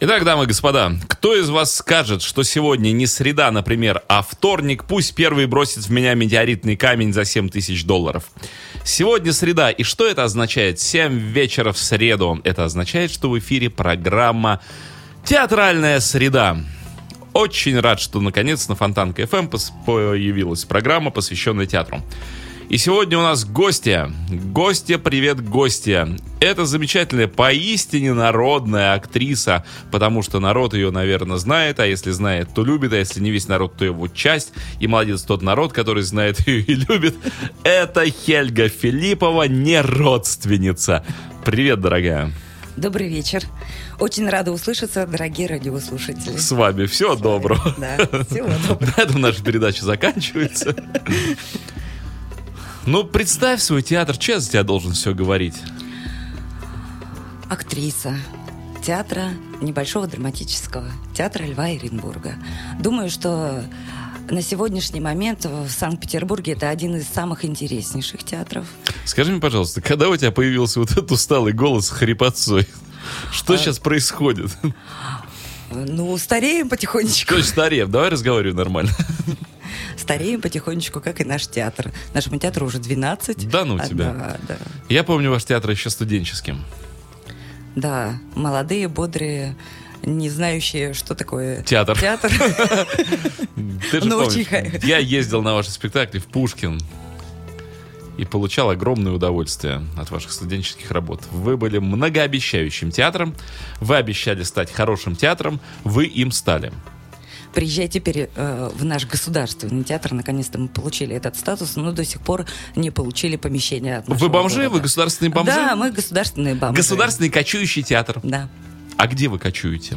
Итак, дамы и господа, кто из вас скажет, что сегодня не среда, например, а вторник, пусть первый бросит в меня метеоритный камень за 7 тысяч долларов. Сегодня среда, и что это означает? 7 вечера в среду. Это означает, что в эфире программа «Театральная среда». Очень рад, что наконец на Фонтанка FM пос- появилась программа, посвященная театру. И сегодня у нас гостья. Гостья, привет, гостья. Это замечательная, поистине народная актриса, потому что народ ее, наверное, знает, а если знает, то любит, а если не весь народ, то его часть. И молодец тот народ, который знает ее и любит. Это Хельга Филиппова, не родственница. Привет, дорогая. Добрый вечер. Очень рада услышаться, дорогие радиослушатели. С вами всего доброго. Да, всего доброго. На этом наша передача заканчивается. Ну, представь свой театр, я за тебя должен все говорить? Актриса театра небольшого драматического, театра Льва Иренбурга. Думаю, что на сегодняшний момент в Санкт-Петербурге это один из самых интереснейших театров. Скажи мне, пожалуйста, когда у тебя появился вот этот усталый голос с хрипотцой? Что сейчас происходит? Ну, стареем потихонечку. Точно, стареем, давай разговаривай нормально. Стареем потихонечку, как и наш театр. Нашему театру уже 12. Да ну А, тебя. Да, да. Я помню ваш театр еще студенческим. Да, молодые, бодрые, не знающие, что такое Театр. Театр. Ты же Ну, я ездил на ваши спектакли в Пушкин и получал огромное удовольствие от ваших студенческих работ. Вы были многообещающим театром, вы обещали стать хорошим театром, вы им стали. Приезжай теперь э, в наш государственный театр. Наконец-то мы получили этот статус, но до сих пор не получили помещения. от Вы бомжи? города. Вы государственные бомжи? Да, мы государственные бомжи. Государственный кочующий театр. Да. А где вы кочуете?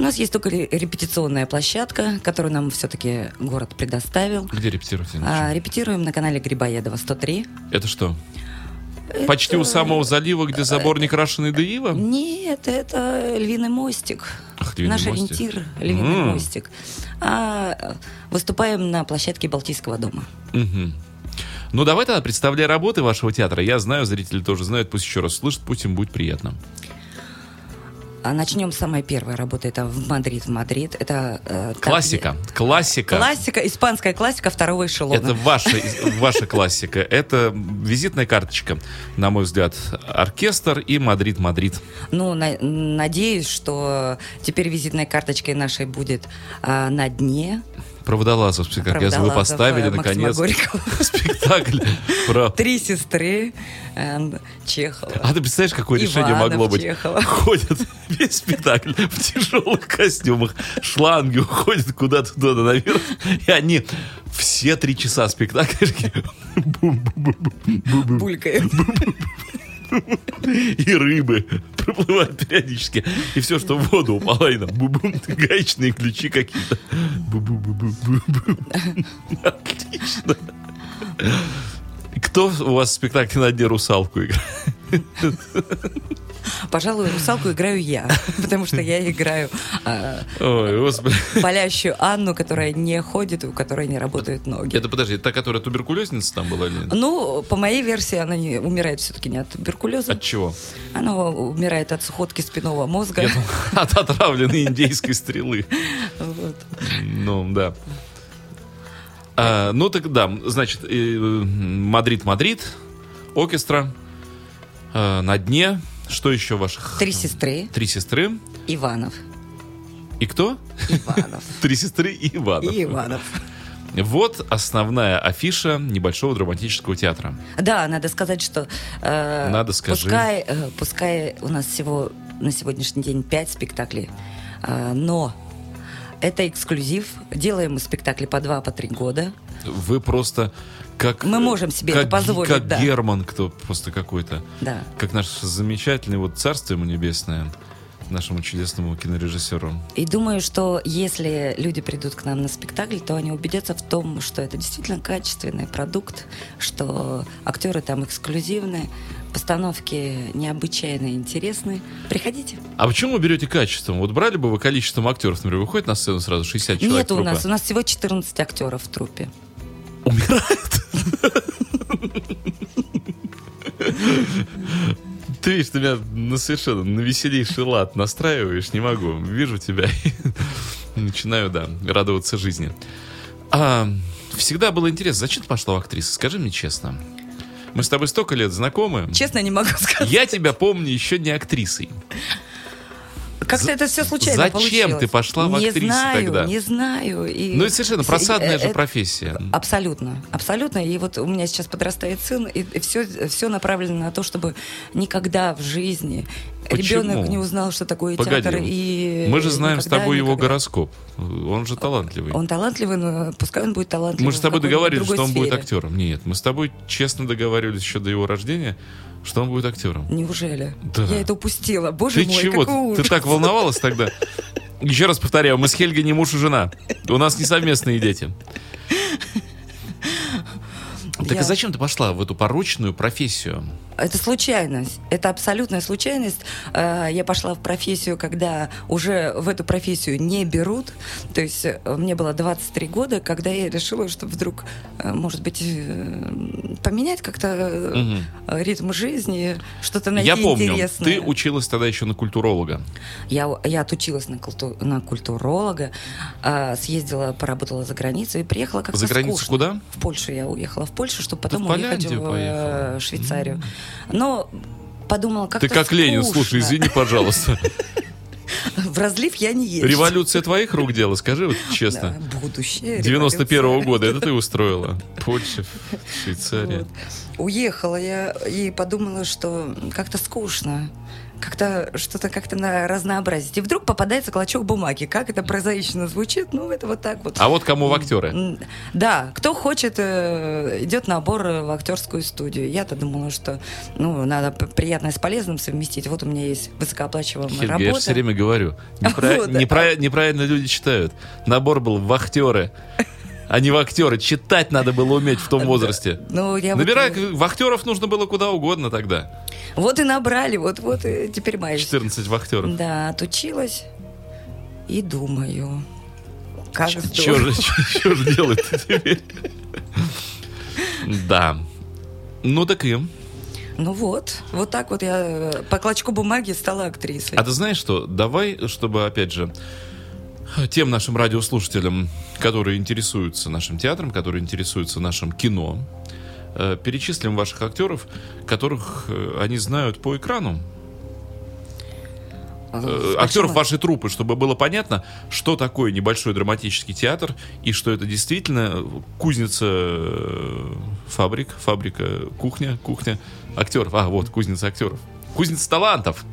У нас есть только ре- репетиционная площадка, которую нам все-таки город предоставил. Где репетируете? А, репетируем на канале Грибоедова 103. Это что? Почти у самого залива, где забор не крашеный до ива? Нет, это львиный мостик. Ах, Львиный Наш мостик. ориентир львиный М. мостик. А э, выступаем на площадке Балтийского дома. Мгм. Ну, давай тогда представляй работы вашего театра. Я знаю, зрители тоже знают, пусть еще раз слышат, пусть им будет приятно. А начнем с самой первой работы. Это в Мадрид, в Мадрид. Это э, Классика. Классика. Классика, испанская классика второго эшелона. Это ваша, ваша классика. Это визитная карточка, на мой взгляд. Оркестр и Мадрид-Мадрид. Ну, на- надеюсь, что теперь визитной карточкой нашей будет а, на дне. Проводолазов спектакль. Я- Вы Проводолазов, поставили, э, наконец, спектакль про... Три сестры Чехова. А ты представляешь, какое решение могло быть? Ходят весь спектакль в тяжелых костюмах, шланги уходят куда-то туда наверх, и они все три часа спектакля Булькаем. и рыбы проплывают периодически. И все, что в воду упало, и там бу-бум, гаечные ключи какие-то. Бу-бу-бу-бу-бу-бу. Отлично. Кто у вас в спектакле на дне русалку играет? Пожалуй, русалку играю я, потому что я играю а, Ой, господи. болящую Анну, которая не ходит, у которой не работают ноги. Это, подожди, та, которая туберкулезница там была или? Ну, по моей версии, она не умирает все-таки не от туберкулеза. От чего? Она умирает от сухотки спинного мозга. От отравленной индейской стрелы. Вот. Ну, да. А, ну, так да, значит, Мадрид-Мадрид, оркестра, э, на дне. Что еще ваших? Три сестры. Три сестры. Иванов. И кто? Иванов. Три сестры и Иванов. И Иванов. Вот основная афиша небольшого драматического театра. Да, надо сказать, что... э, Надо, скажи. Пускай, э, пускай у нас всего на сегодняшний день пять спектаклей, э, но это эксклюзив. Делаем мы спектакли по два, по три года. Вы просто как... Мы можем себе как, это позволить, Как да. Герман, кто просто какой-то. Да. Как наш замечательный, вот царство ему небесное, нашему чудесному кинорежиссеру. И думаю, что если люди придут к нам на спектакль, то они убедятся в том, что это действительно качественный продукт, что актеры там эксклюзивные, постановки необычайно интересные. Приходите. А почему вы берете качеством? Вот брали бы вы количеством актеров, например, выходит на сцену сразу 60 человек Нет у нас, у нас всего 14 актеров в труппе. Умирает? Ты видишь, ты меня на совершенно на веселейший лад настраиваешь, не могу. Вижу тебя и начинаю, да, радоваться жизни. А, всегда было интересно, зачем ты пошла в актрису? Скажи мне честно. Мы с тобой столько лет знакомы. Честно, не могу сказать. Я тебя помню еще не актрисой. Как-то это все случайно зачем получилось. ты пошла в не актрисы знаю, тогда? Не знаю. И Ну, это совершенно просадная же Э, э, профессия. Абсолютно, абсолютно. И вот у меня сейчас подрастает сын, и все, все направлено на то, чтобы никогда в жизни Почему? ребенок не узнал, что такое Погоди, театр. И Мы же знаем с никогда, тобой его никогда. гороскоп. Он же талантливый. Он талантливый, но пускай он будет талантливым. Мы же с тобой договаривались, что он будет сфере. актером. Нет, мы с тобой честно договаривались еще до его рождения, что он будет актером. Неужели? Да. Я это упустила. Боже Ты мой, чего? какой ужас. Ты так волновалась тогда? Еще раз повторяю, мы с Хельгой не муж и жена. У нас не совместные дети. Так Я- а зачем ты пошла в эту порочную профессию? Это случайность. Это абсолютная случайность. Э, Я пошла в профессию, когда уже в эту профессию не берут. То есть э, мне было 23 года, когда я решила, что вдруг, э, может быть, поменять как-то Мгм. ритм жизни, что-то найти Я помню, интересное. ты училась тогда еще на культуролога. Я, я отучилась на, культу- на культуролога, съездила, поработала за границей и приехала как-то За границу скучно. куда? В Польшу я уехала. В Польшу, чтобы потом в уехать в э, Швейцарию. Но подумала, как-то Ты как Ленин, скучно. слушай, извини, пожалуйста. В разлив я не езжу. Революция твоих рук дело, скажи вот Да, честно. будущее. 91 революция. года, это ты устроила? Польша, Швейцария. Вот. Уехала я и подумала, что как-то скучно. Как-то что-то как-то на разнообразить. И вдруг попадается клочок бумаги. Как это прозаично звучит? Ну, это вот так вот. А вот кому в актеры? Да, кто хочет, э, идет набор э, в актерскую студию. Я-то думала, что ну, надо приятное с полезным совместить. Вот у меня есть высокооплачиваемая Хельга, я работа. все время говорю. Непра- Вот, непра- Неправильно люди читают. Набор был в актеры, а не в актеры. Читать надо было уметь в том возрасте. Ну, я вот- Набирай, вахтеров нужно было куда угодно тогда. Вот и набрали, вот, вот и теперь маюсь. 14 вахтеров. Да, отучилась и думаю, как Что же, чё же делать теперь? Да. Ну так и. Ну вот, вот так вот я э, по клочку бумаги стала актрисой. А ты знаешь что? Давай, чтобы, опять же, тем нашим радиослушателям, которые интересуются нашим театром, которые интересуются нашим кино, э, перечислим ваших актеров, которых э, они знают по экрану. А, Э, почему? актеров вашей труппы, чтобы было понятно, что такое небольшой драматический театр и что это действительно кузница фабрик, фабрика, кухня, кухня актеров. А, вот, кузница актеров. Кузница талантов.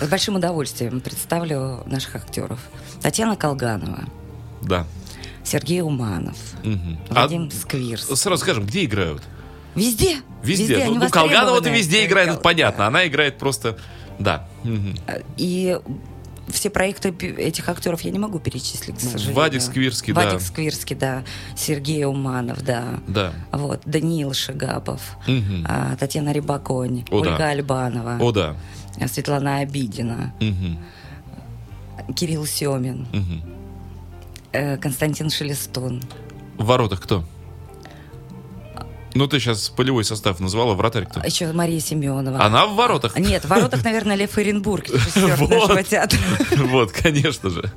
С большим удовольствием представлю наших актеров. Татьяна Колганова, Да. Сергей Уманов. А Вадим Сквирс. сразу скажем, где играют? Везде. Везде. они ну, ну, Колганова-то везде играет, это Кол- понятно. Она играет просто... Да. Мгм. И все проекты этих актеров я не могу перечислить, к Ну, сожалению. Вадик Сквирский, да. Вадик Сквирский, да. Сергей Уманов, да. Да. Вот, Даниил Шигапов, Мгм. а, Татьяна Рибаконь, О, да. Ольга Альбанова, О, да. Светлана Обидина, Мгм. Кирилл Семин, э, Константин Шелестун. В воротах кто? Ну, ты сейчас полевой состав назвала, вратарь кто? А Еще Мария Семенова. Она в воротах? Нет, в воротах, наверное, Лев Оренбург, режиссер Вот. нашего театра. Вот, конечно же.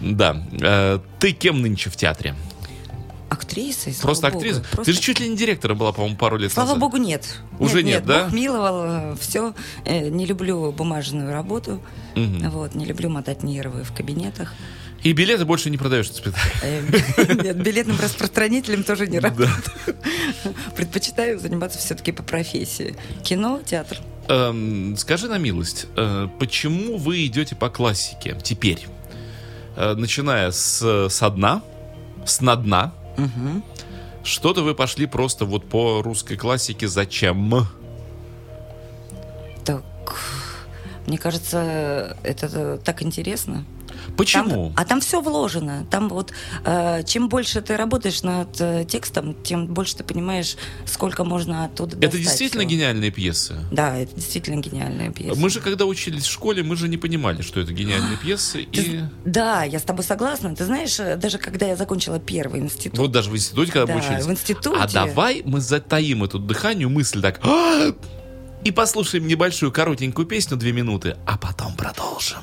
Да. Э, Ты кем нынче в театре? Актрисой, слава Просто богу. актриса? Просто- Ты же чуть ли не директором была, по-моему, пару лет Слава назад. богу, нет. Уже нет, да? Бог миловал, все. Не люблю бумажную работу. Мгм. Вот, не люблю мотать нервы в кабинетах. И билеты больше не продаешь на спектакль. Э, Нет, билетным распространителем тоже не работаю. Предпочитаю заниматься все-таки по профессии. Кино, театр. Эм, Скажи на милость, э, почему вы идете по классике теперь? Э, Начиная с, со дна, с на дна, что-то вы пошли просто вот по русской классике. Зачем? Так, Мне кажется, это так интересно. Почему? Там, а там все вложено. Там вот э, чем больше ты работаешь над э, текстом, тем больше ты понимаешь, сколько можно оттуда Это достать действительно всего. гениальные пьесы. Да, это действительно гениальная пьеса. Мы же, когда учились в школе, мы же не понимали, что это гениальные пьесы. Ты И Да, я с тобой согласна. Ты знаешь, э, даже когда я закончила первый институт, вот даже в институте, когда мы Да, учились. в институте. А давай мы затаим эту дыханию мысль так. И послушаем небольшую коротенькую песню, две минуты, а потом продолжим.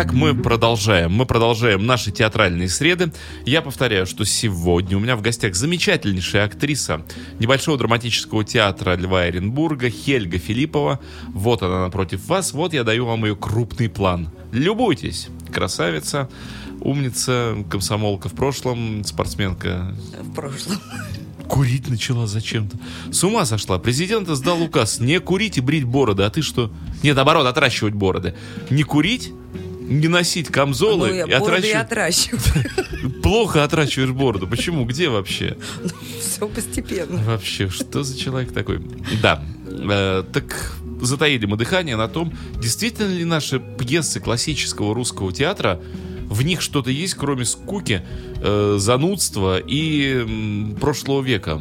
Итак, мы продолжаем. Мы продолжаем наши театральные среды. Я повторяю, что сегодня у меня в гостях замечательнейшая актриса небольшого драматического театра Льва Оренбурга Хельга Филиппова. Вот она напротив вас. Вот я даю вам ее крупный план. Любуйтесь. Красавица, умница, комсомолка в прошлом, спортсменка В прошлом. Курить начала зачем-то. С ума сошла. Президент издал указ. Не курить и брить бороды. А ты что? Нет, наоборот, отращивать бороды. Не курить, не носить камзолы Ну, я и отращивать. отращиваю. Плохо отращиваешь бороду. Почему? Где вообще? Все постепенно. Вообще, что за человек такой? Да. Э, так затаили мы дыхание на том, действительно ли наши пьесы классического русского театра в них что-то есть, кроме скуки, э, занудства и прошлого века.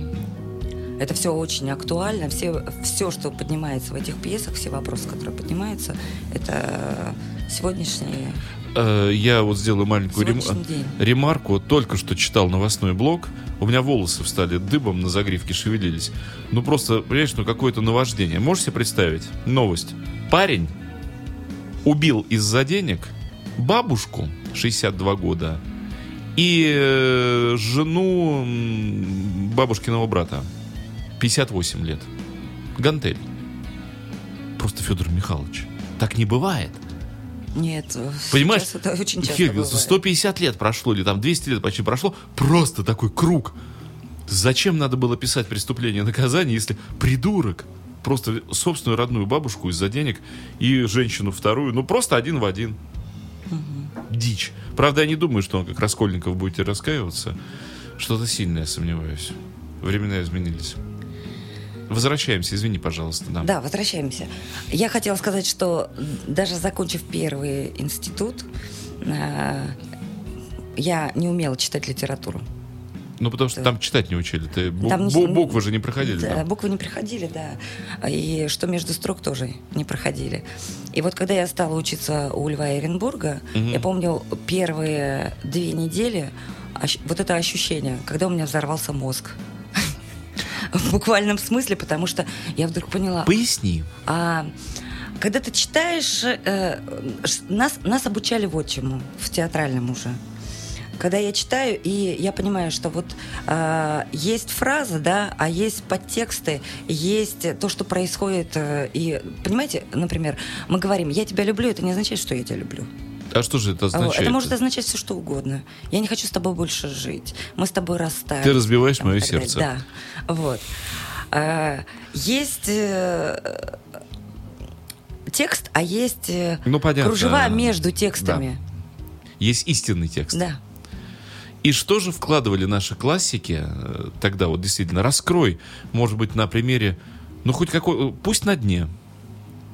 Это все очень актуально. Все, все, что поднимается в этих пьесах, все вопросы, которые поднимаются, это сегодняшние... Э, Я вот сделаю маленькую рем- Сегодняшний ремарку. Только что читал новостной блог. У меня волосы встали дыбом на загривке, шевелились. Ну просто, понимаешь, ну какое-то наваждение. Можешь себе представить? Новость. Парень убил из-за денег бабушку 62 года и э, жену бабушкиного брата 58 лет. Гантель. Просто Федор Михайлович. Так не бывает. Нет, Понимаешь, это очень часто бывает. 150 лет прошло, или там 200 лет почти прошло, просто такой круг. Зачем надо было писать преступление и наказание, если придурок просто собственную родную бабушку из-за денег и женщину вторую, ну просто один в один. Дичь. Правда, я не думаю, что он как Раскольников будете раскаиваться. Что-то сильное, сомневаюсь. Времена изменились. Возвращаемся, извини, пожалуйста. Да. Да, возвращаемся. Я хотела сказать, что даже закончив первый институт, э, я не умела читать литературу. Ну, потому что там читать не учили. Ты бу- Там бу- буквы же не проходили. Да, да? буквы не проходили, да. И что между строк тоже не проходили. И вот когда я стала учиться у Льва Эренбурга, я помню первые две недели вот это ощущение, когда у меня взорвался мозг. В буквальном смысле, потому что я вдруг поняла, Поясни. а, Когда ты читаешь, э, нас, нас обучали вот чему, в театральном уже. Когда я читаю, и я понимаю, что вот э, есть фраза, да, а есть подтексты, есть то, что происходит. э, и понимаете, например, мы говорим, я тебя люблю, это не означает, что я тебя люблю. А что же это Вот. означает? Это может означать все, что угодно. Я не хочу с тобой больше жить. Мы с тобой расстались. Ты разбиваешь Там, мое так далее. сердце. Да. Вот. А, есть э, текст, а есть э, Ну, понятно. кружева между текстами. Есть истинный текст. Да. И что же вкладывали наши классики э, тогда? Вот действительно, раскрой, может быть, на примере, ну хоть какой, пусть на дне.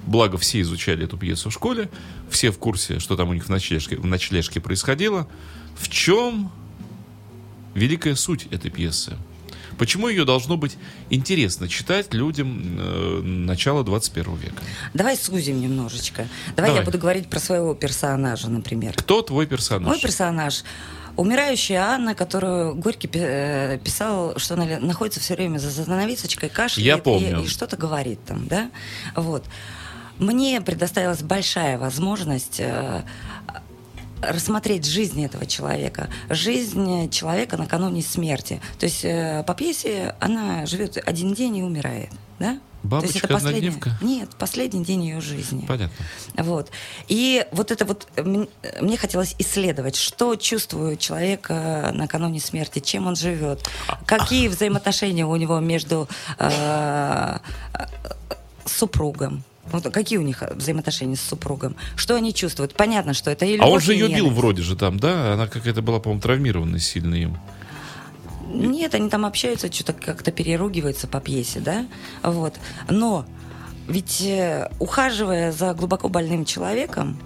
Благо все изучали эту пьесу в школе, все в курсе, что там у них в ночлежке, в ночлежке происходило. В чем великая суть этой пьесы? Почему ее должно быть интересно читать людям э, начала 21 века? Давай сузим немножечко. Давай, Давай. я буду говорить про своего персонажа, например. Кто твой персонаж? Мой персонаж умирающая Анна, которую Горький э, писал, что она находится все время за занавесочкой, кашляет Я и- помню. и, что-то говорит там, да? Вот. Мне предоставилась большая возможность э, рассмотреть жизнь этого человека, жизнь человека накануне смерти. То есть э, по пьесе она живет один день и умирает, да? То есть это последний- Бабочка-однодневка? Нет, последний день ее жизни. Понятно. Вот. И вот это вот э, мне хотелось исследовать, что чувствует человек накануне смерти, чем он живет, какие взаимоотношения у него между э, супругом. Вот какие у них взаимоотношения с супругом? Что они чувствуют? Понятно, что это и А он же ее бил вроде же там, да? Она какая-то была, по-моему, травмирована сильно им. Нет, они там общаются, что-то как-то переругиваются по пьесе, да? Вот. Но ведь э, ухаживая за глубоко больным человеком,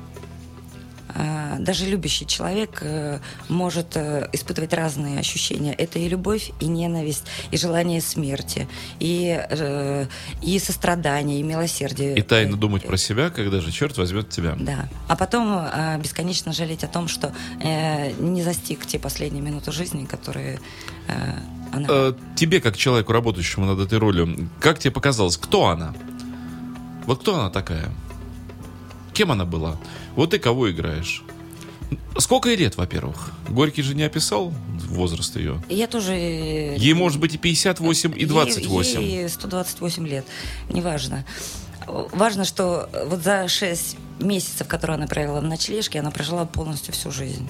даже любящий человек э, может э, испытывать разные ощущения. Это и любовь, и ненависть, и желание смерти, и, э, и сострадание, и милосердие. И тайно думать про себя, когда же черт возьмет тебя. Да. А потом бесконечно жалеть о том, что не застиг те последние минуты жизни, которые она... Тебе, как человеку, работающему над этой ролью, как тебе показалось, кто она? Вот кто она такая? Кем она была? Вот ты кого играешь? Сколько ей лет, во-первых? Горький же не описал возраст ее. Я тоже... э, Ей может быть и 58, и ей- 28. Ей 128 лет. Неважно. Важно, что вот за 6 месяцев, которые она провела в ночлежке, она прожила полностью всю жизнь.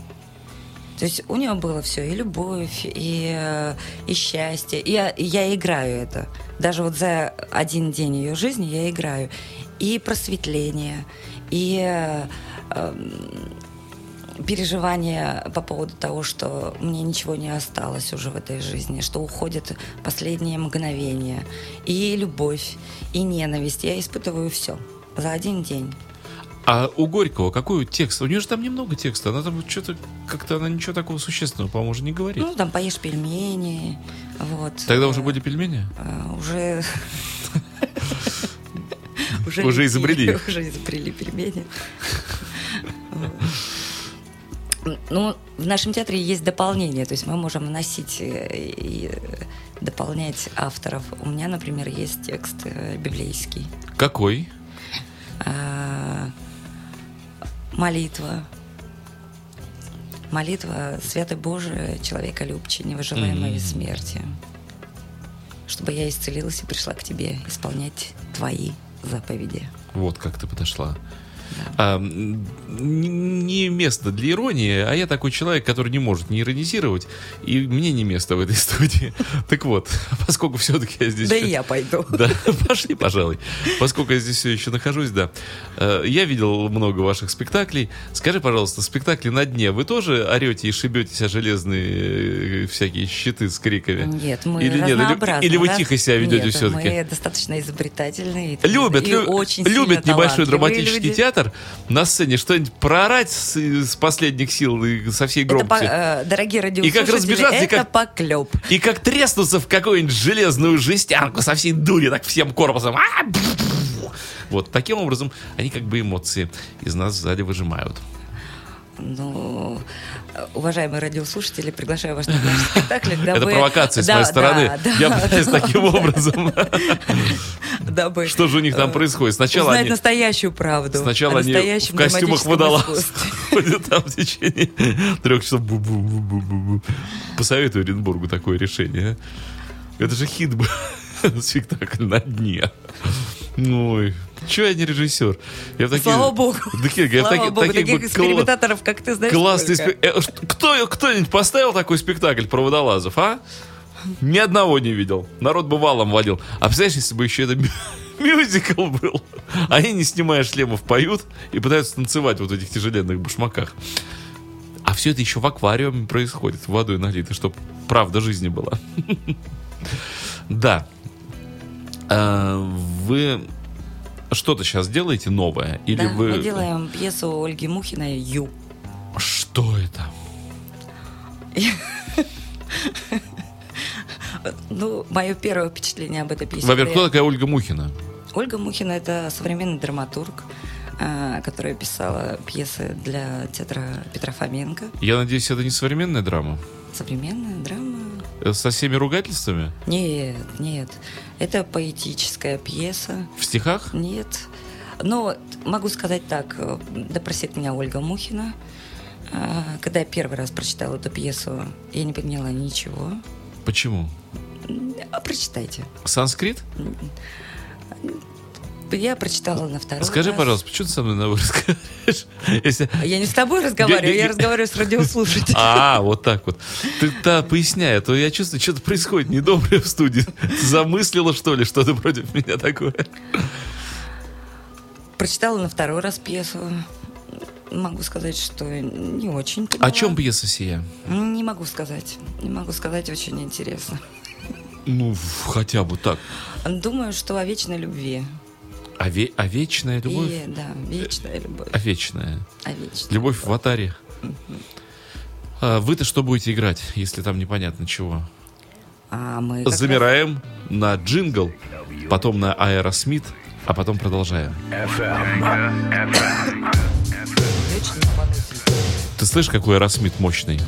То есть у нее было все, и любовь, и, э, и счастье. И я, и я играю это. Даже вот за один день ее жизни я играю. И просветление, и э, эм, переживания по поводу того, что мне ничего не осталось уже в этой жизни, что уходят последние мгновения. И любовь, и ненависть. Я испытываю все за один день. А у Горького какой текст? У нее же там немного текста. Она там что-то как-то она ничего такого существенного, по-моему, уже не говорит. Ну, там поешь пельмени. Вот. Тогда уже были пельмени? А, уже... Уже изобрели. Уже изобрели пельмени. Ну, в нашем театре есть дополнение, то есть мы можем вносить э, и дополнять авторов. У меня, например, есть текст э, библейский. Какой? А, Молитва. Молитва Святой Божия, человека любче, невыживаемой смерти. Чтобы я исцелилась и пришла к тебе исполнять твои заповеди. Вот как ты подошла. А, не место для иронии, а я такой человек, который не может не иронизировать, и мне не место в этой студии. Так вот, поскольку все-таки я здесь... Да и я пойду. Да, пошли, пожалуй. Поскольку я здесь все еще нахожусь, да. Э, Я видел много ваших спектаклей. Скажи, пожалуйста, спектакли на дне вы тоже орете и шибетесь о железные э, всякие щиты с криками? Нет, мы или нет, или, или вы Раз- тихо себя ведете все-таки? мы достаточно изобретательные. и- Любят, и лю- очень любят небольшой драматический люди. театр на сцене что-нибудь проорать с, с последних сил и со всей Это, громкости. э, дорогие И как радиослушатели, разбежаться, и это как- поклеп. И как треснуться в какую-нибудь железную жестянку со всей дури, так всем корпусом. А. Вот таким образом они как бы эмоции из нас сзади выжимают. Ну, э, уважаемые радиослушатели, приглашаю вас на наш спектакль. Это провокация с Да, моей стороны. да, да, Я пытаюсь да. таким образом. дабы, Что же у них там э, происходит? Сначала они... настоящую правду. Сначала о они в костюмах водолаз ходят там в течение трех часов. Бу-бу-бу-бу-бу-бу. Посоветую Оренбургу такое решение. а. Это же хит был. Спектакль на дне. Ой, чего я не режиссер? Я в такие- Слава богу. В Слава такие- богу, таких таких экспериментаторов, как ты, знаешь, Классный сколько? спектакль. Кто, кто-нибудь поставил такой спектакль про водолазов, а? Ни одного не видел. Народ бы валом водил. А представляешь, если бы еще это мю- мюзикл был? Они, не снимая шлемов, поют и пытаются танцевать вот в этих тяжеленных башмаках. А все это еще в аквариуме происходит, водой налито, чтобы правда жизни была. Да. А, Вы что-то сейчас делаете новое? Или Да, вы... мы делаем пьесу Ольги Мухиной «Ю». Что это? Ну, мое первое впечатление об этой пьесе. Во-первых, кто такая Ольга Мухина? Ольга Мухина – это современный драматург, а, которая писала пьесы для театра Петра Фоменко. Я надеюсь, это не современная драма? Современная драма? Э, Со всеми ругательствами? Нет, нет. Это поэтическая пьеса. В стихах? Нет. Но могу сказать так, э, да простит меня Ольга Мухина. А, Когда я первый раз прочитала эту пьесу, я не поняла ничего. Почему? А прочитайте. Санскрит? Я прочитала на второй Скажи, раз. пожалуйста, почему ты со мной на вы разговариваешь? Если- Я не с тобой разговариваю, Я- разговариваю с радиослушателем. А, вот так вот. Ты да, поясняй, а то я чувствую, что-то происходит недоброе в студии. Замыслила, что ли, что-то против меня такое? Прочитала на второй раз пьесу. Могу сказать, что не очень поняла. О чем пьеса сия? Не могу сказать. Не могу сказать, очень интересно. Ну, хотя бы так. Думаю, что о вечной любви. А, ве- а вечная любовь? И, да, вечная любовь. А вечная. О вечной. Любовь в аватаре. А вы-то что будете играть, если там непонятно чего? А мы как раз- Замираем на джингл, потом на Аэросмит, а потом продолжаем. Ты слышишь, какой Аэросмит мощный?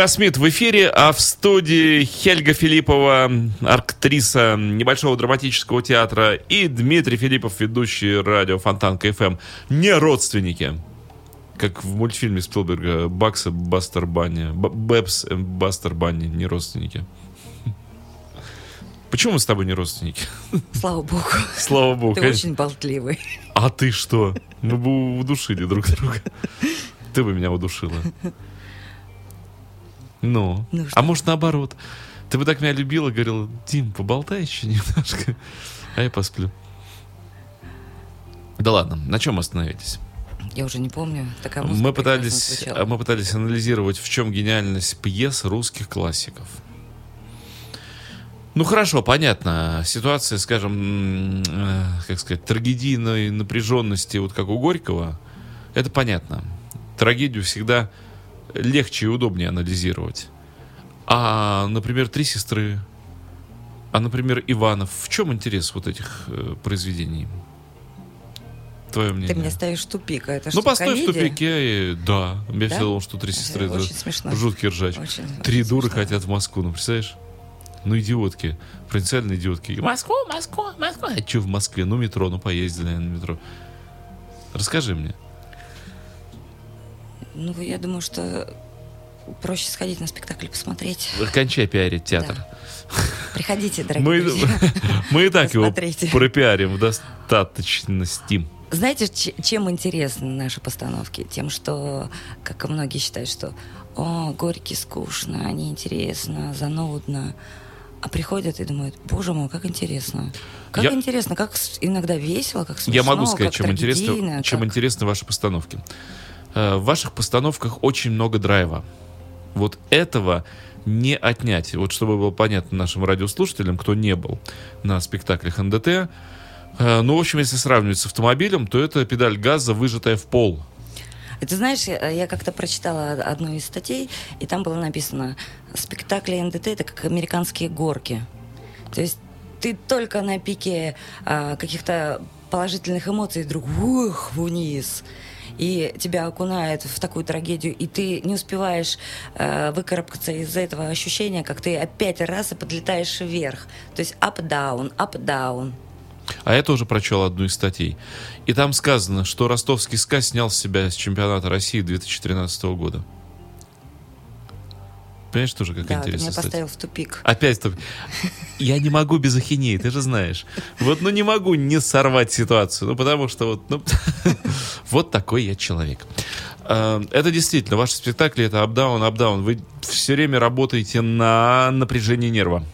Аэросмит в эфире, а в студии Хельга Филиппова, актриса небольшого драматического театра, и Дмитрий Филиппов, ведущий радио Фонтанка FM. Не родственники. Как в мультфильме Спилберга Бэбс и Бастер Банни. Бэбс и Бастер Банни. Не родственники. Почему мы с тобой не родственники? Слава богу. Слава богу. Ты конечно. очень болтливый. А ты что? Мы бы удушили друг друга. Ты бы меня удушила. Ну, Ну, а может наоборот. Ты бы так меня любила, говорила, Дим, поболтай еще немножко, а я посплю. Да ладно, на чем остановились? Я уже не помню. Такая музыка Мы пытались, мы пытались анализировать, в чем гениальность пьес русских классиков. Ну хорошо, понятно. Ситуация, скажем, э, как сказать, трагедийной напряженности, вот как у Горького, это понятно. Трагедию всегда легче и удобнее анализировать. А, например, «Три сестры», а, например, «Иванов». В чем интерес вот этих э, произведений? Твое мнение? Ты меня ставишь в тупик. А это Ну, что, постой в комедия? тупике. и- Да. Я Да? всегда думал, что три сестры Это очень смешно. жуткий ржач. Очень- Три дуры смешно. хотят в Москву, ну, представляешь? Ну, идиотки. Провинциальные идиотки. Москву, Москву, Москву. А что в Москве? Ну, метро, ну, поездили на метро. Расскажи мне. Ну, я думаю, что проще сходить на спектакль посмотреть. Кончай пиарить театр. Приходите, дорогие Мы, друзья. мы и так его пропиарим в достаточности. Знаете, чем интересны наши постановки? Тем, что, как и многие считают, что о, горький, скучно, неинтересно, занудно. А приходят и думают, боже мой, как интересно. Как Я- интересно, как иногда весело, как смешно, Я могу сказать, чем трагедийно, чем как- интересны ваши постановки. Э, В ваших постановках очень много драйва. Вот этого не отнять. Вот чтобы было понятно нашим радиослушателям, кто не был на спектаклях НДТ, э, ну, в общем, если сравнивать с автомобилем, то это педаль газа, выжатая в пол. Ты знаешь, я как-то прочитала одну из статей, и там было написано, спектакли НДТ это как американские горки. То есть ты только на пике а, каких-то положительных эмоций вдруг ух, вниз. И тебя окунает в такую трагедию, и ты не успеваешь э, выкарабкаться из этого ощущения, как ты опять раз и подлетаешь вверх. То есть up-down, up-down. А я тоже прочел одну из статей. И там сказано, что ростовский СКА снял с себя с чемпионата России 2013 года. Понимаешь, тоже как да, ты интересно. меня кстати. поставил в тупик. Опять тут. Я не могу без ахинеи, ты же знаешь. Вот, ну не могу не сорвать ситуацию. Ну, потому что вот, ну, вот такой я человек. Э, Это действительно, ваши спектакли это апдаун, апдаун. Вы все время работаете на напряжении нерва.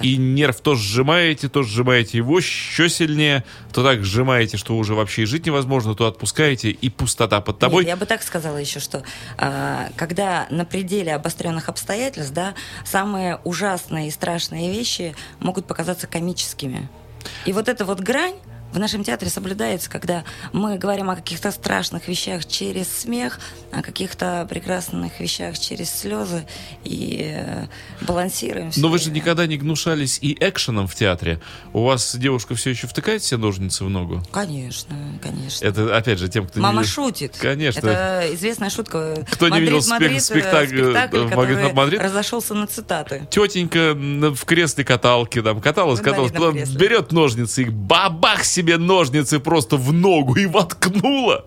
И нерв то сжимаете, то сжимаете его еще сильнее, то так сжимаете, что уже вообще и жить невозможно, то отпускаете, и пустота под тобой. Нет, я бы так сказала еще, что а, когда на пределе обостренных обстоятельств, да, самые ужасные и страшные вещи могут показаться комическими. И вот эта вот грань в нашем театре соблюдается, когда мы говорим о каких-то страшных вещах через смех, о каких-то прекрасных вещах через слезы и э, балансируем. Но вы же никогда не гнушались и экшеном в театре. У вас девушка все еще втыкает себе ножницы в ногу? Конечно, конечно. Это, опять же, тем, кто Мама не видел- шутит. Конечно. Это известная шутка. Кто не видел Мадрид, э, спектакль, э, спектакль, в который Мадрид- Мадрид? разошелся на цитаты. Тетенька в кресле каталки, там, каталась, каталась, берет ножницы и бабах себе ножницы просто в ногу и воткнула.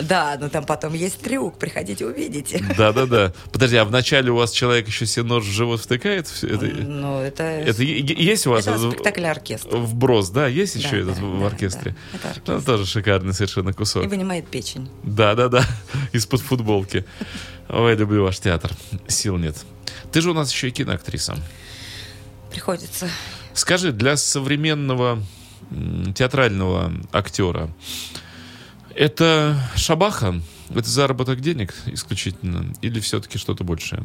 Да, но там потом есть трюк, приходите увидите. Да-да-да. Подожди, а вначале у вас человек еще себе нож в живот втыкает? Это, Ну, это... это есть у вас? это спектакль оркестра. Вброс, да? Есть еще Да, этот да, в оркестре? да. Это оркестр. Ну, тоже шикарный совершенно кусок. И вынимает печень. Да, да, да. Из-под футболки. Ой, люблю ваш театр. Сил нет. Ты же у нас еще и киноактриса. Приходится. Скажи, для современного театрального актера это шабаха? Это заработок денег исключительно? Или все-таки что-то большее?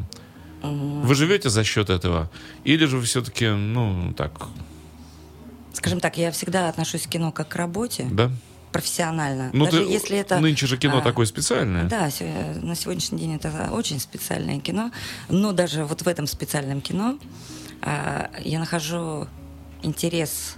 Вы живете за счет этого? Или же вы все-таки, ну, так, Скажем так, я всегда отношусь к кино как к работе, да? профессионально. Ну, Даже ты, если это... нынче же кино а, такое специальное. Да, на сегодняшний день это очень специальное кино. Но даже вот в этом специальном кино а, я нахожу интерес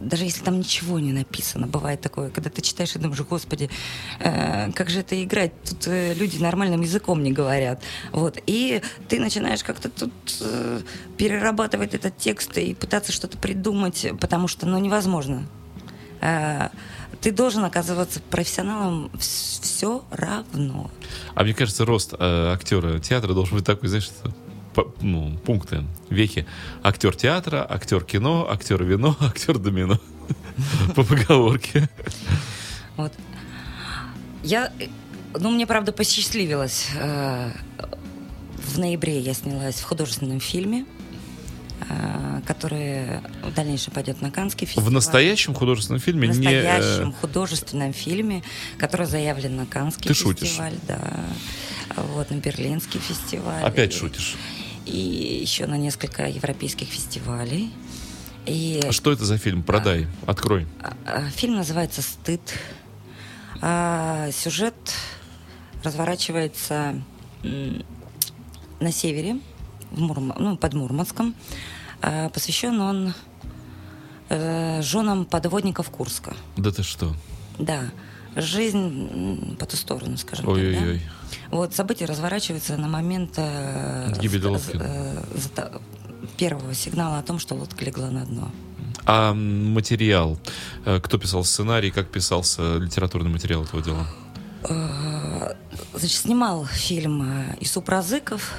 даже если там ничего не написано, бывает такое, когда ты читаешь и думаешь, господи, э, как же это играть? Тут э, люди нормальным языком не говорят. Вот. И ты начинаешь как-то тут э, перерабатывать этот текст и пытаться что-то придумать, потому что, ну, невозможно. Э, ты должен оказываться профессионалом все равно. А мне кажется, рост э, актера театра должен быть такой, знаешь, что ну, пункты, вехи. Актер театра, актер кино, актер вино, актер домино. По поговорке. Вот. Я, ну, мне, правда, посчастливилось. э, В ноябре я снялась в художественном фильме, э, который в дальнейшем пойдет на Канский фестиваль. В настоящем художественном фильме В не... э, настоящем художественном фильме, который заявлен на Канский Ты шутишь. фестиваль, да. Вот, на Берлинский фестиваль. Опять И- шутишь. И еще на несколько европейских фестивалей. И А что это за фильм? Продай, открой. а, а, Фильм называется «Стыд». А, Сюжет разворачивается на севере, в Мурма- ну, под Мурманском. А, Посвящен он э, женам подводников Курска. Да ты что? Да, жизнь по ту сторону, скажем Ой-ой-ой. так. Да? Вот события разворачиваются на момент э, э, первого сигнала о том, что лодка легла на дно. А материал? Э, Кто писал сценарий? Как писался литературный материал этого дела? Э, Значит, снимал фильм э, Исуп Разыков,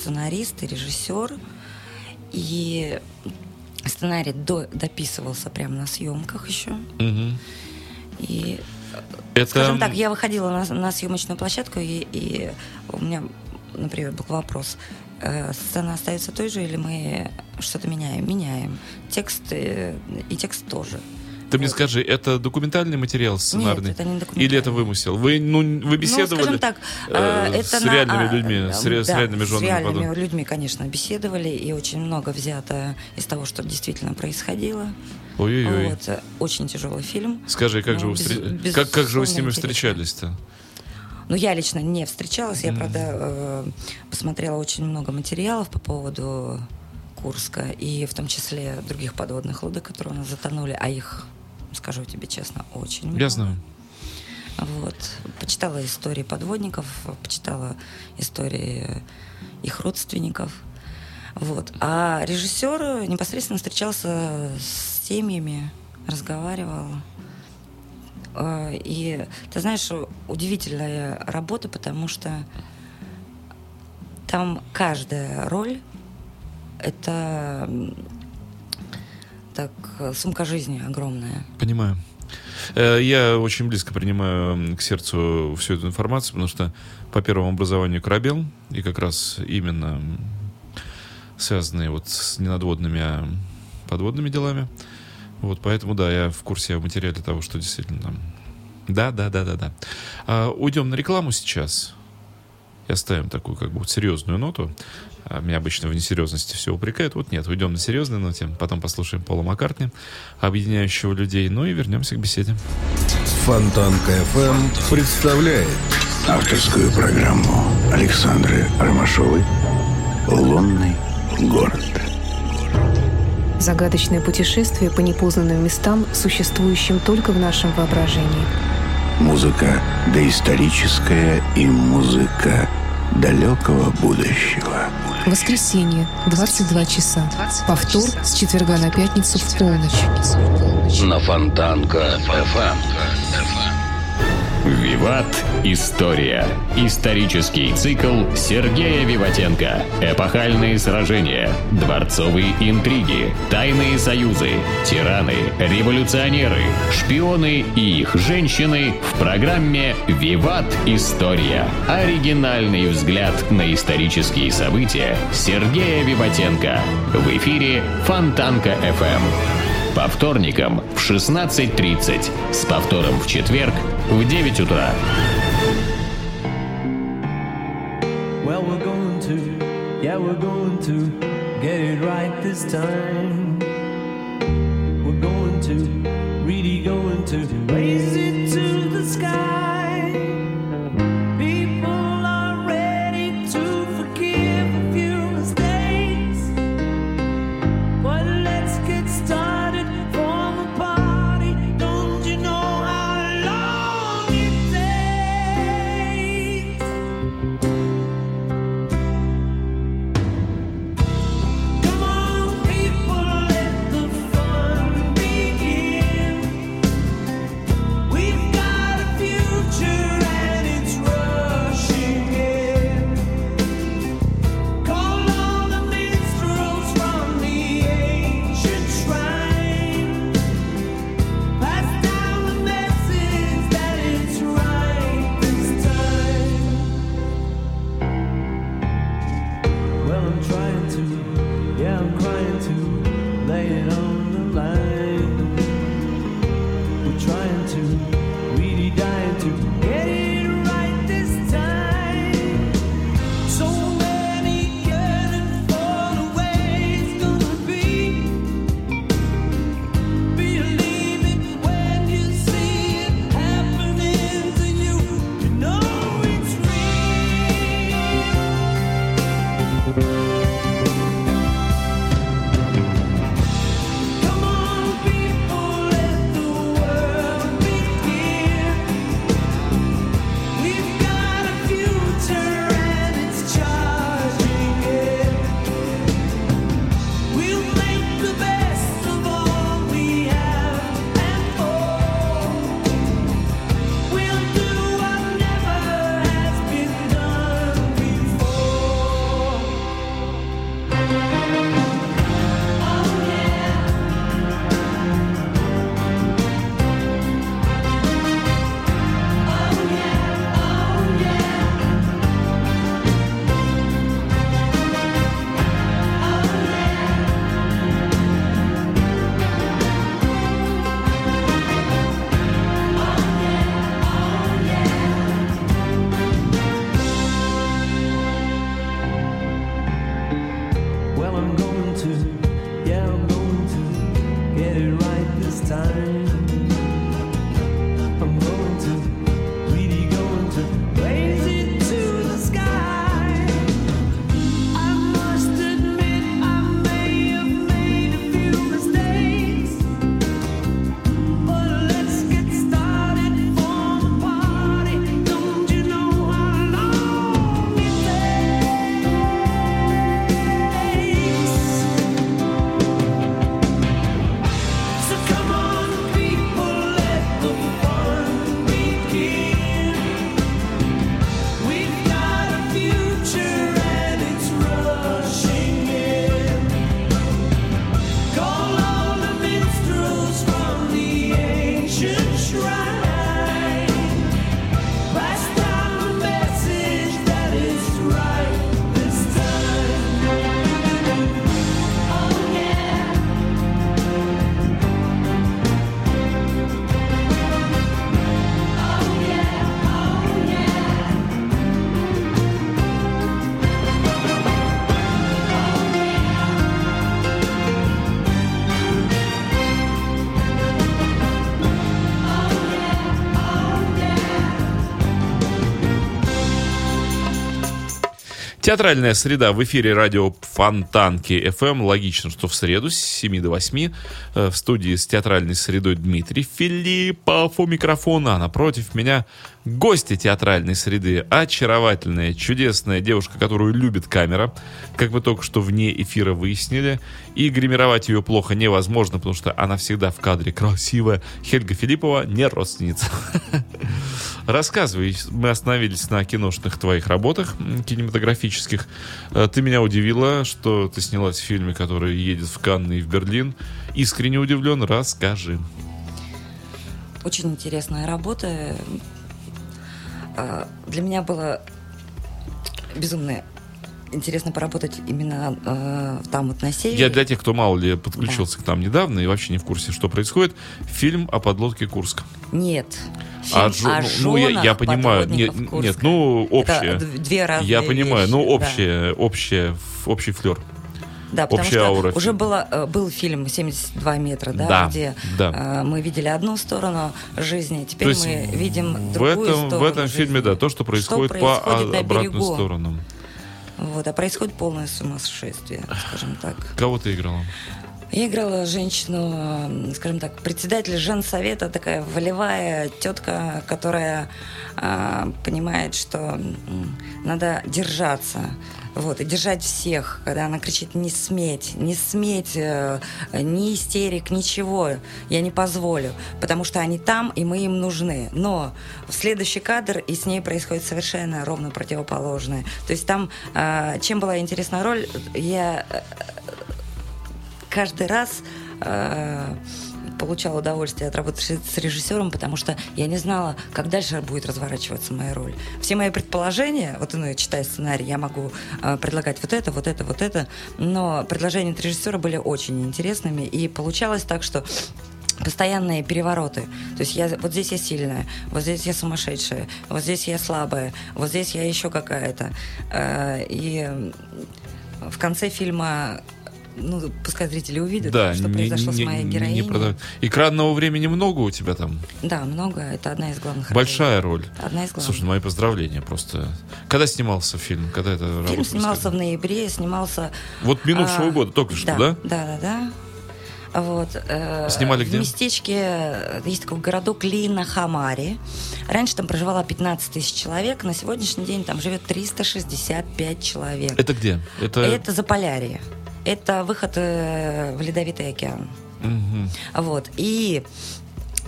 сценарист и режиссер. И сценарий до- дописывался прямо на съемках еще. Мгм. И, Это... скажем так, я выходила на, на съемочную площадку, и, и у меня, например, был вопрос. э, Сцена остается той же или мы что-то меняем? Меняем. Текст э, и текст тоже. Ты мне скажи, это документальный материал сценарный? это не документальный. Или это вымысел? Вы, ну, вы беседовали Ну, так, э, э, это с на- реальными а, людьми, э, с, ре- с да, реальными женами? С реальными подруг? людьми, конечно, беседовали, и очень много взято из того, что действительно происходило. Ой-ой-ой. Вот, э, очень тяжелый фильм. Скажи, как, Ну, же вы без- встр- как, как же вы с ними встречались-то? Ну, я лично не встречалась. Я, правда, э, посмотрела очень много материалов по поводу Курска, и в том числе других подводных лодок, которые у нас затонули, а их, скажу тебе честно, очень много. Я знаю. Вот. Почитала истории подводников, почитала истории их родственников. Вот. А режиссер непосредственно встречался с семьями, разговаривал. Э, И ты знаешь, удивительная работа, потому что там каждая роль это так сумка жизни огромная. Понимаю. Э, Я очень близко принимаю к сердцу всю эту информацию, потому что по первому образованию корабел, и как раз именно связанные вот с ненадводными, а подводными делами. Вот, поэтому, да, я в курсе о материале того, что действительно там. Да, да, да, да, да. А, уйдем на рекламу сейчас. И оставим такую как бы серьезную ноту. А, Меня обычно в несерьезности все упрекают. Вот нет, уйдем на серьезной ноте. Потом послушаем Пола Маккартни, объединяющего людей. Ну и вернемся к беседе. Фонтанка FM представляет Авторскую программу Александры Ромашовой «Лунный город». Загадочное путешествие по непознанным местам, существующим только в нашем воображении. Музыка доисторическая и музыка далекого будущего. Воскресенье, 22 часа. Повтор с четверга на пятницу в полночь. На Фонтанка FM. Виват. История. Исторический цикл Сергея Виватенко. Эпохальные сражения. Дворцовые интриги. Тайные союзы. Тираны. Революционеры. Шпионы и их женщины в программе «Виват. История». Оригинальный взгляд на исторические события Сергея Виватенко. В эфире Фонтанка FM. По вторникам в 16.30. С повтором в четверг в 9 утра. Well, we're going to, yeah, we're going to get it right this time. We're going to, really going to raise it to the sky. Театральная среда в эфире радио Фонтанки FM. Логично, что в среду с 7 до 8 э, в студии с театральной средой Дмитрий Филиппов у микрофона. А напротив меня гости театральной среды. Очаровательная, чудесная девушка, которую любит камера. Как вы только что вне эфира выяснили. И гримировать ее плохо невозможно, потому что она всегда в кадре красивая. Хельга Филиппова не родственница. Рассказывай, мы остановились на киношных твоих работах кинематографических. Э, Ты меня удивила, что ты снялась в фильме, который едет в Канны и в Берлин. Искренне удивлен, расскажи. Очень интересная работа. А, Для меня было безумно интересно поработать именно э, там вот на севере. Я для тех, кто мало ли подключился к нам недавно и вообще не в курсе, что происходит, фильм о подлодке Курск. Нет. А Фильм Джо- о ну, я, я женах понимаю, нет, нет, ну общее. Это две разные Я понимаю, ну вещи, да. общее, общее, общий флер. Да, потому Общая что аура уже было, э, был фильм «72 метра», да, Да, где да. э, мы видели одну сторону жизни, теперь То мы видим в другую этом, сторону в этом жизни. фильме, да, то, что происходит, происходит по а- обратную берегу. сторону. Вот, а происходит полное сумасшествие, скажем так. Кого ты играла? Я играла женщину, м, скажем так, председатель женсовета, такая волевая тетка, которая а, понимает, что надо держаться. Вот, и держать всех, когда она кричит «не сметь, не сметь, э, ни истерик, ничего, я не позволю», потому что они там, и мы им нужны. Но в следующий кадр, и с ней происходит совершенно ровно противоположное. То есть там, а, чем была интересна роль, я э, каждый раз э, получала удовольствие от работы с режиссером, потому что я не знала, как дальше будет разворачиваться моя роль. Все мои предположения, вот ну, читая сценарий, я могу э, предлагать вот это, вот это, вот это, но предложения от режиссера были очень интересными, и получалось так, что постоянные перевороты. То есть я вот здесь я сильная, вот здесь я сумасшедшая, вот здесь я слабая, вот здесь я еще какая-то. Э, И в конце фильма, ну, пускай зрители увидят, Да, что не- произошло не- с моей не героиней. продав- Экранного времени много у тебя там? Да, много. Это одна из главных Большая роль. ролей. Одна из главных. Слушай, ну, мои поздравления просто. Когда снимался фильм? Когда это Фильм работа снимался происходила? в ноябре, снимался... Вот минувшего а, года, только что, да? Да, да, да. Вот, э, Снимали в где? местечке, э, есть такой городок Лина Хамари. Раньше там проживало 15 тысяч человек, на сегодняшний день там живет 365 человек. Это где? Это... Это Заполярье. Это выход э, в Ледовитый океан. Мгм. Вот. И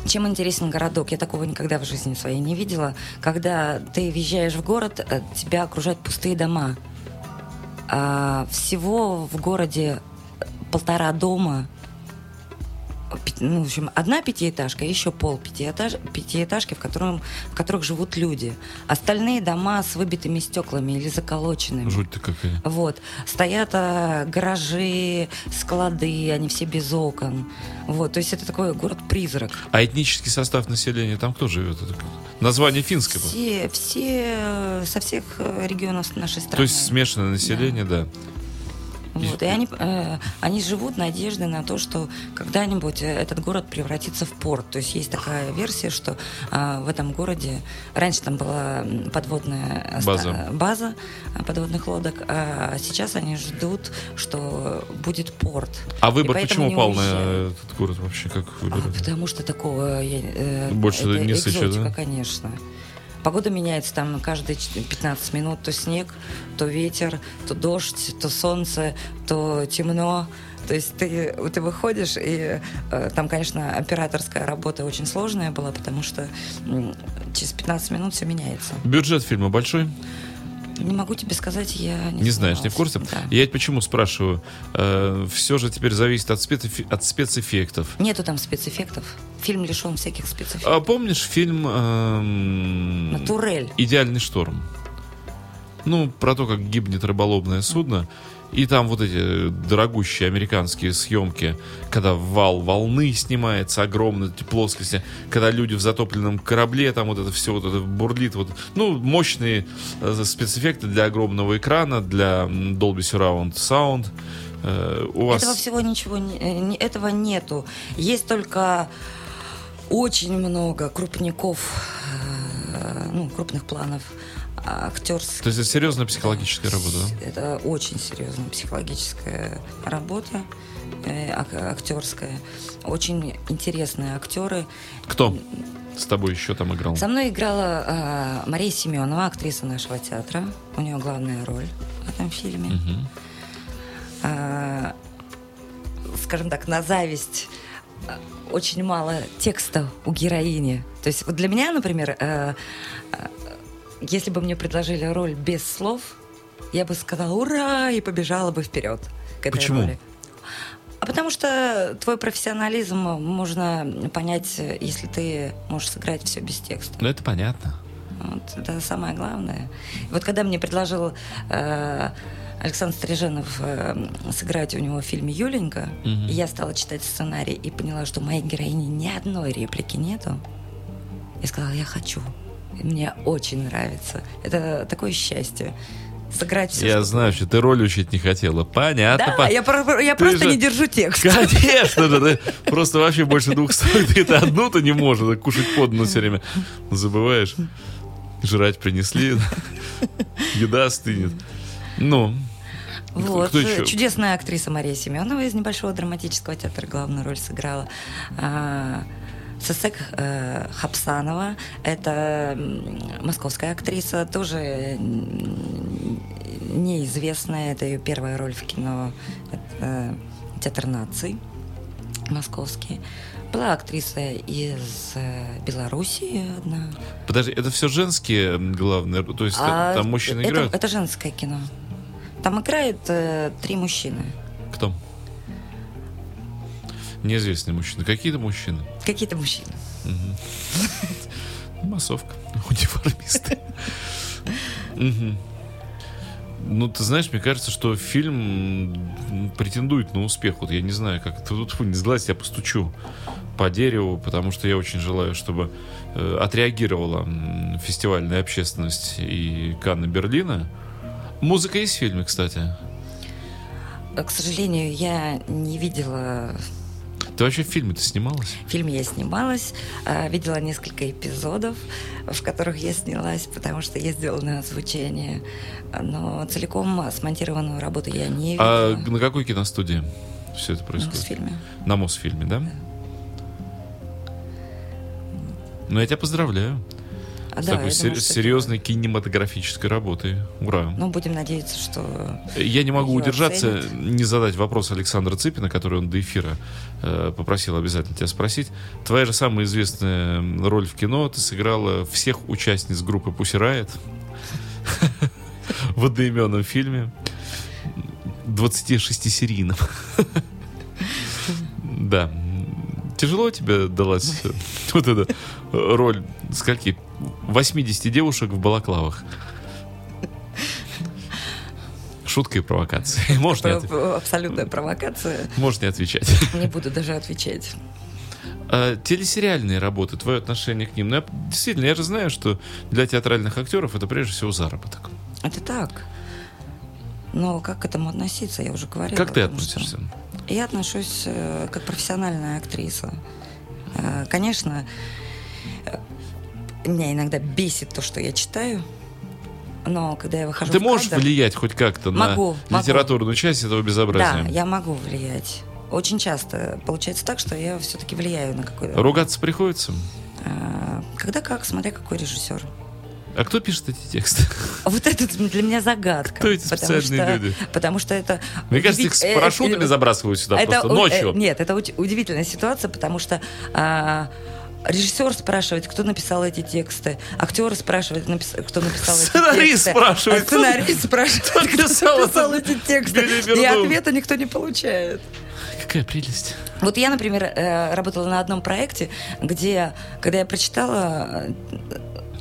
чем интересен городок? Я такого никогда в жизни своей не видела. Когда ты въезжаешь в город, э, тебя окружают пустые дома. А всего в городе полтора дома. Ну, в общем, одна пятиэтажка, еще пол пятиэтаж, пятиэтажки, в, котором, в которых живут люди. Остальные дома с выбитыми стеклами или заколоченными. Жуть-то какая. Вот. Стоят а, гаражи, склады, они все без окон. Вот. То есть это такой город-призрак. А этнический состав населения там кто живет? Это Название финское. было. Все, все э, со всех э, регионов нашей страны. То есть смешанное население, да. Вот. И они, э, они живут надеждой на то, что когда-нибудь э, этот город превратится в порт. То есть есть такая версия, что а, в этом городе раньше там была подводная ста- База. база а, подводных лодок, а сейчас они ждут, что будет порт. А выбор почему упал на этот город вообще? Как А, потому что такого я, э, Больше это не сыча, экзотика, да? конечно. Погода меняется там каждые ч- 15 минут. То снег, то ветер, то дождь, то солнце, то темно. То есть ты, ты выходишь, и э, там, конечно, операторская работа очень сложная была, потому что м, через 15 минут все меняется. Бюджет фильма большой? Не могу тебе сказать, я не Не знаешь, не в курсе? Да. Я почему спрашиваю? все же теперь зависит от, спецэфи- от спецэффектов. Нету там спецэффектов. Фильм лишен всяких спецэффектов. А помнишь фильм эм, Натурель. «Идеальный шторм»? Ну, про то, как гибнет рыболовное судно. И там вот эти дорогущие американские съемки, когда вал волны снимается огромно, эти плоскости, когда люди в затопленном корабле, там вот это все вот это бурлит. Вот, ну, мощные э, спецэффекты для огромного экрана, для Dolby Surround Sound. Э, у вас... Этого всего ничего, э, не- этого нету. Есть только очень много крупников, ну, крупных планов актерский. То есть это серьезная психологическая работа, да? Это очень серьезная психологическая работа, э, ак- актерская. Очень интересные актеры. Кто с тобой еще там играл? Со мной играла а, Мария Семенова, актриса нашего театра. У нее главная роль в этом фильме. Мгм. А, скажем так, на зависть а, очень мало текста у героини. То есть вот для меня, например, а, а, если бы мне предложили роль без слов, я бы сказала «Ура!» и побежала бы вперед к этой Почему? роли. А потому что твой профессионализм можно понять, если ты можешь сыграть все без текста. Ну, это понятно. Вот, это самое главное. Вот когда мне предложил э, Александр Стриженов э, сыграть у него в фильме «Юленька», и я стала читать сценарий и поняла, что моей героини ни одной реплики нету, я сказала, я хочу. Мне очень нравится. Это такое счастье. Сыграть все. Я знаю, что ты роль учить не хотела. Понятно. Да, по- я, про- я Ты просто же- не держу текст. Конечно же, ты просто вообще больше двух стоит. Ты одну-то не можешь, а кушать подано все время. Забываешь. Жрать принесли. Еда стынет. Ну, Вот. кто еще? Чудесная актриса Мария Семенова из небольшого драматического театра главную роль сыграла. Сесек э, Хапсанова, это московская актриса, тоже неизвестная, это ее первая роль в кино, это театр наций московский. Была актриса из э, Белоруссии одна. подожди, это все женские главные, то есть А там мужчины это, играют? Это женское кино. Там играет э, три мужчины. Кто? Неизвестные мужчины. Какие-то мужчины. Какие-то мужчины. Массовка. Униформисты. Ну, ты знаешь, мне кажется, что фильм претендует на успех. Вот я не знаю, как тут фу, не сглазь, я постучу по дереву, потому что я очень желаю, чтобы э, отреагировала фестивальная общественность и Канны Берлина. Музыка есть в фильме, кстати. К сожалению, я не видела Ты вообще в фильме-то снималась? фильм, я снималась, а, видела несколько эпизодов, в которых я снялась, потому что я сделала на озвучение, но целиком смонтированную работу я не А видела. на какой киностудии все это происходит? в фильме. На Мосфильме, да? Ну, я тебя поздравляю. А, с да, такой думаю, серьезной кинематографической работой. Ура. Ну, будем надеяться, что... Я не могу удержаться, оценят. не задать вопрос Александра Цыпина, который он до эфира э, попросил обязательно тебя спросить. Твоя же самая известная роль в кино, ты сыграла всех участниц группы Pussy Riot в одноименном фильме. 26-серийном. Да. Тяжело тебе далась вот эта роль скольки? 80 девушек в балаклавах. Шутка и провокация. Можешь не, отв- Абсолютная провокация. можешь не отвечать. Не буду даже отвечать. А, телесериальные работы, твое отношение к ним. Ну, я- действительно, я же знаю, что для театральных актеров это прежде всего заработок. Это так. Но как к этому относиться, я уже говорила. Как ты что- относишься? Я отношусь э, как профессиональная актриса. Э, конечно, меня иногда бесит то, что я читаю, но когда я выхожу Ты в можешь кадр- влиять хоть как-то Могу, на могу. литературную часть этого Да, безобразия? я могу влиять. Очень часто получается так, что я все-таки влияю на какой-то... Ругаться приходится? Э, Когда как, смотря какой режиссер. А кто пишет эти тексты? Вот это для меня загадка. Кто эти потому специальные что- люди? Потому что это... Мне кажется, их с э, парашютами э, забрасывают сюда это просто у- ночью. э, Нет, это удивительная ситуация, потому что а, режиссер спрашивает, кто написал эти тексты, актер спрашивает, кто написал эти Сценарист тексты. спрашивает, а сценарист спрашивает, кто написал написал это? эти тексты. И ответа никто не получает. Какая прелесть. Вот я, например, э, работала на одном проекте, где, когда я прочитала э,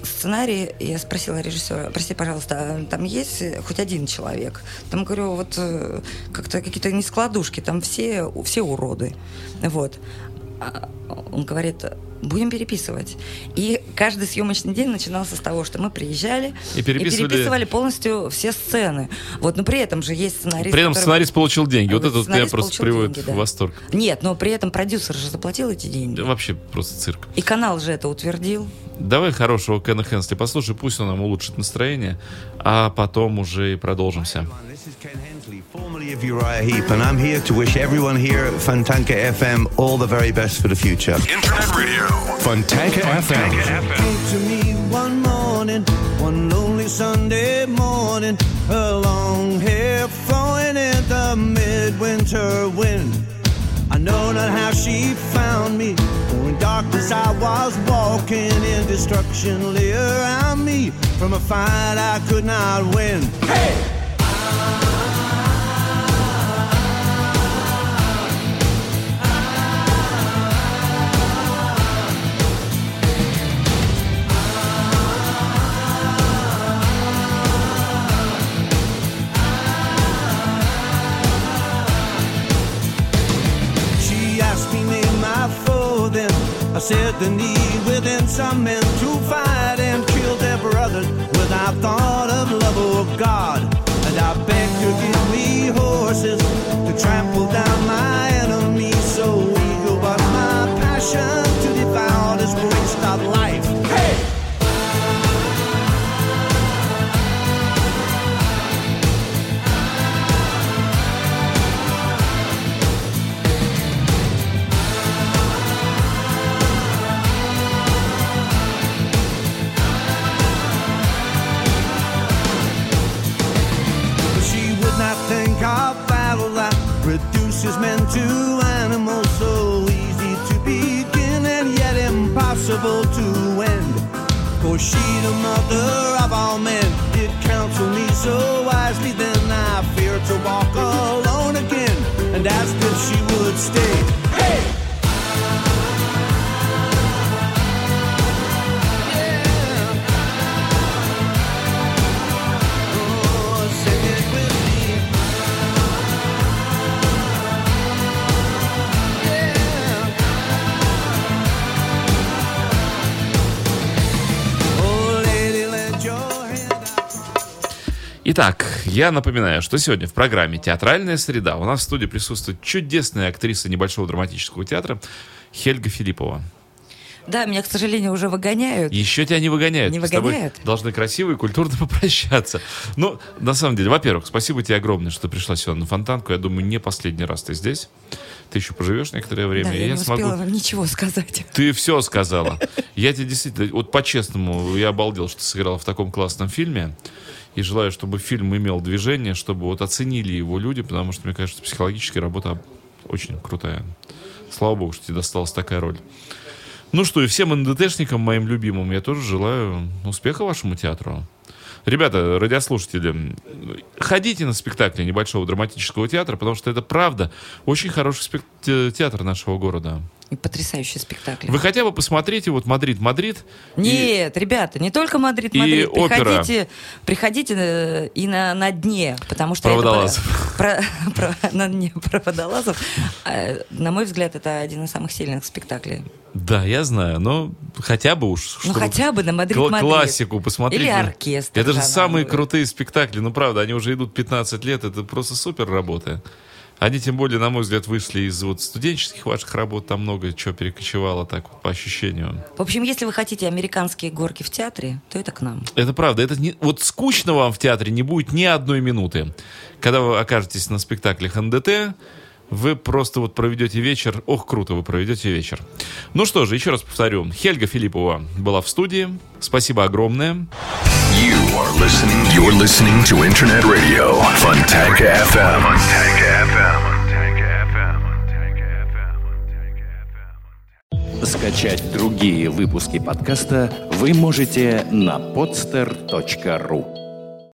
сценарий, я спросила режиссера, прости, пожалуйста, а там есть хоть один человек? Там, говорю, вот э, как-то какие-то нескладушки, там все, все уроды. Вот. А, он говорит, будем переписывать. И каждый съемочный день начинался с того, что мы приезжали И переписывали- полностью все сцены. Вот, но при этом же есть сценарист. При этом который- сценарист получил деньги. Вот Вот это вот меня просто приводит деньги, да. в восторг. Нет, но при этом продюсер же заплатил эти деньги. Да вообще просто цирк. И канал же это утвердил. Давай хорошего Кена Хенсли послушай, пусть он нам улучшит настроение, а потом уже и продолжимся. Hensley, formerly of Uriah Heep, and I'm here to wish everyone here at Fantanka FM all the very best for the future. Internet radio. Fantanka, Fantanka FM. FM. Came to me one morning, one lonely Sunday morning, her long hair flowing in the midwinter wind. I know not how she found me, for in darkness I was walking, in destruction lay around me from a fight I could not win. Hey! I said the need within some men to fight and kill their brothers without thought of love or God. And I begged to give me horses to trample down my enemies so eager was my passion reduces men to animals so easy to begin and yet impossible to end. For she, the mother of all men, did counsel me so wisely. Then I fear to walk alone again and asked if she would stay. Итак, я напоминаю, что сегодня в программе «Театральная среда» у нас в студии присутствует чудесная актриса небольшого драматического театра Хельга Филиппова. Да, меня, к сожалению, уже выгоняют. Еще тебя не выгоняют. Не Мы с тобой выгоняют? должны красиво и культурно попрощаться. Ну, на самом деле, во-первых, спасибо тебе огромное, что ты пришла сегодня на Фонтанку. Я думаю, не последний раз ты здесь. Ты еще поживешь некоторое время. Да, и я, не смогу... успела вам ничего сказать. Ты все сказала. Я тебе действительно, вот по-честному, я обалдел, что ты сыграла в таком классном фильме. И желаю, чтобы фильм имел движение, чтобы вот оценили его люди, потому что, мне кажется, психологическая работа очень крутая. Слава богу, что тебе досталась такая роль. Ну что, и всем НДТшникам, моим любимым, я тоже желаю успеха вашему театру. Ребята, радиослушатели, ходите на спектакли небольшого драматического театра, потому что это правда очень хороший спек- те- театр нашего города. И потрясающий спектакль. Вы хотя бы посмотрите вот Мадрид, Мадрид. и- Нет, ребята, не только Мадрид, и Мадрид. опера. Приходите, приходите э, и на, на дне, потому что это Про водолазов. про- про- на дне про водолазов. э, На мой взгляд, это один из самых сильных спектаклей. Да, я знаю, но хотя бы уж. Ну, хотя бы на Мадрид, Мадрид. Классику посмотреть. Или оркестр Это же самые крутые спектакли. Ну, правда, они уже идут 15 лет. Это просто супер работа. Они, тем более, на мой взгляд, вышли из вот студенческих ваших работ. Там много чего перекочевало так вот по ощущению. В общем, если вы хотите американские горки в театре, то это к нам. Это правда. Это не, вот скучно вам в театре не будет ни одной минуты. Когда вы окажетесь на спектаклях НДТ, вы просто вот проведете вечер. Ох, круто вы проведете вечер. Ну что же, еще раз повторю. Хельга Филиппова была в студии. Спасибо огромное. You are listening. You're listening to Internet Radio Fontanka FM. Fontanka FM. Скачать другие выпуски подкаста вы можете на podster.ru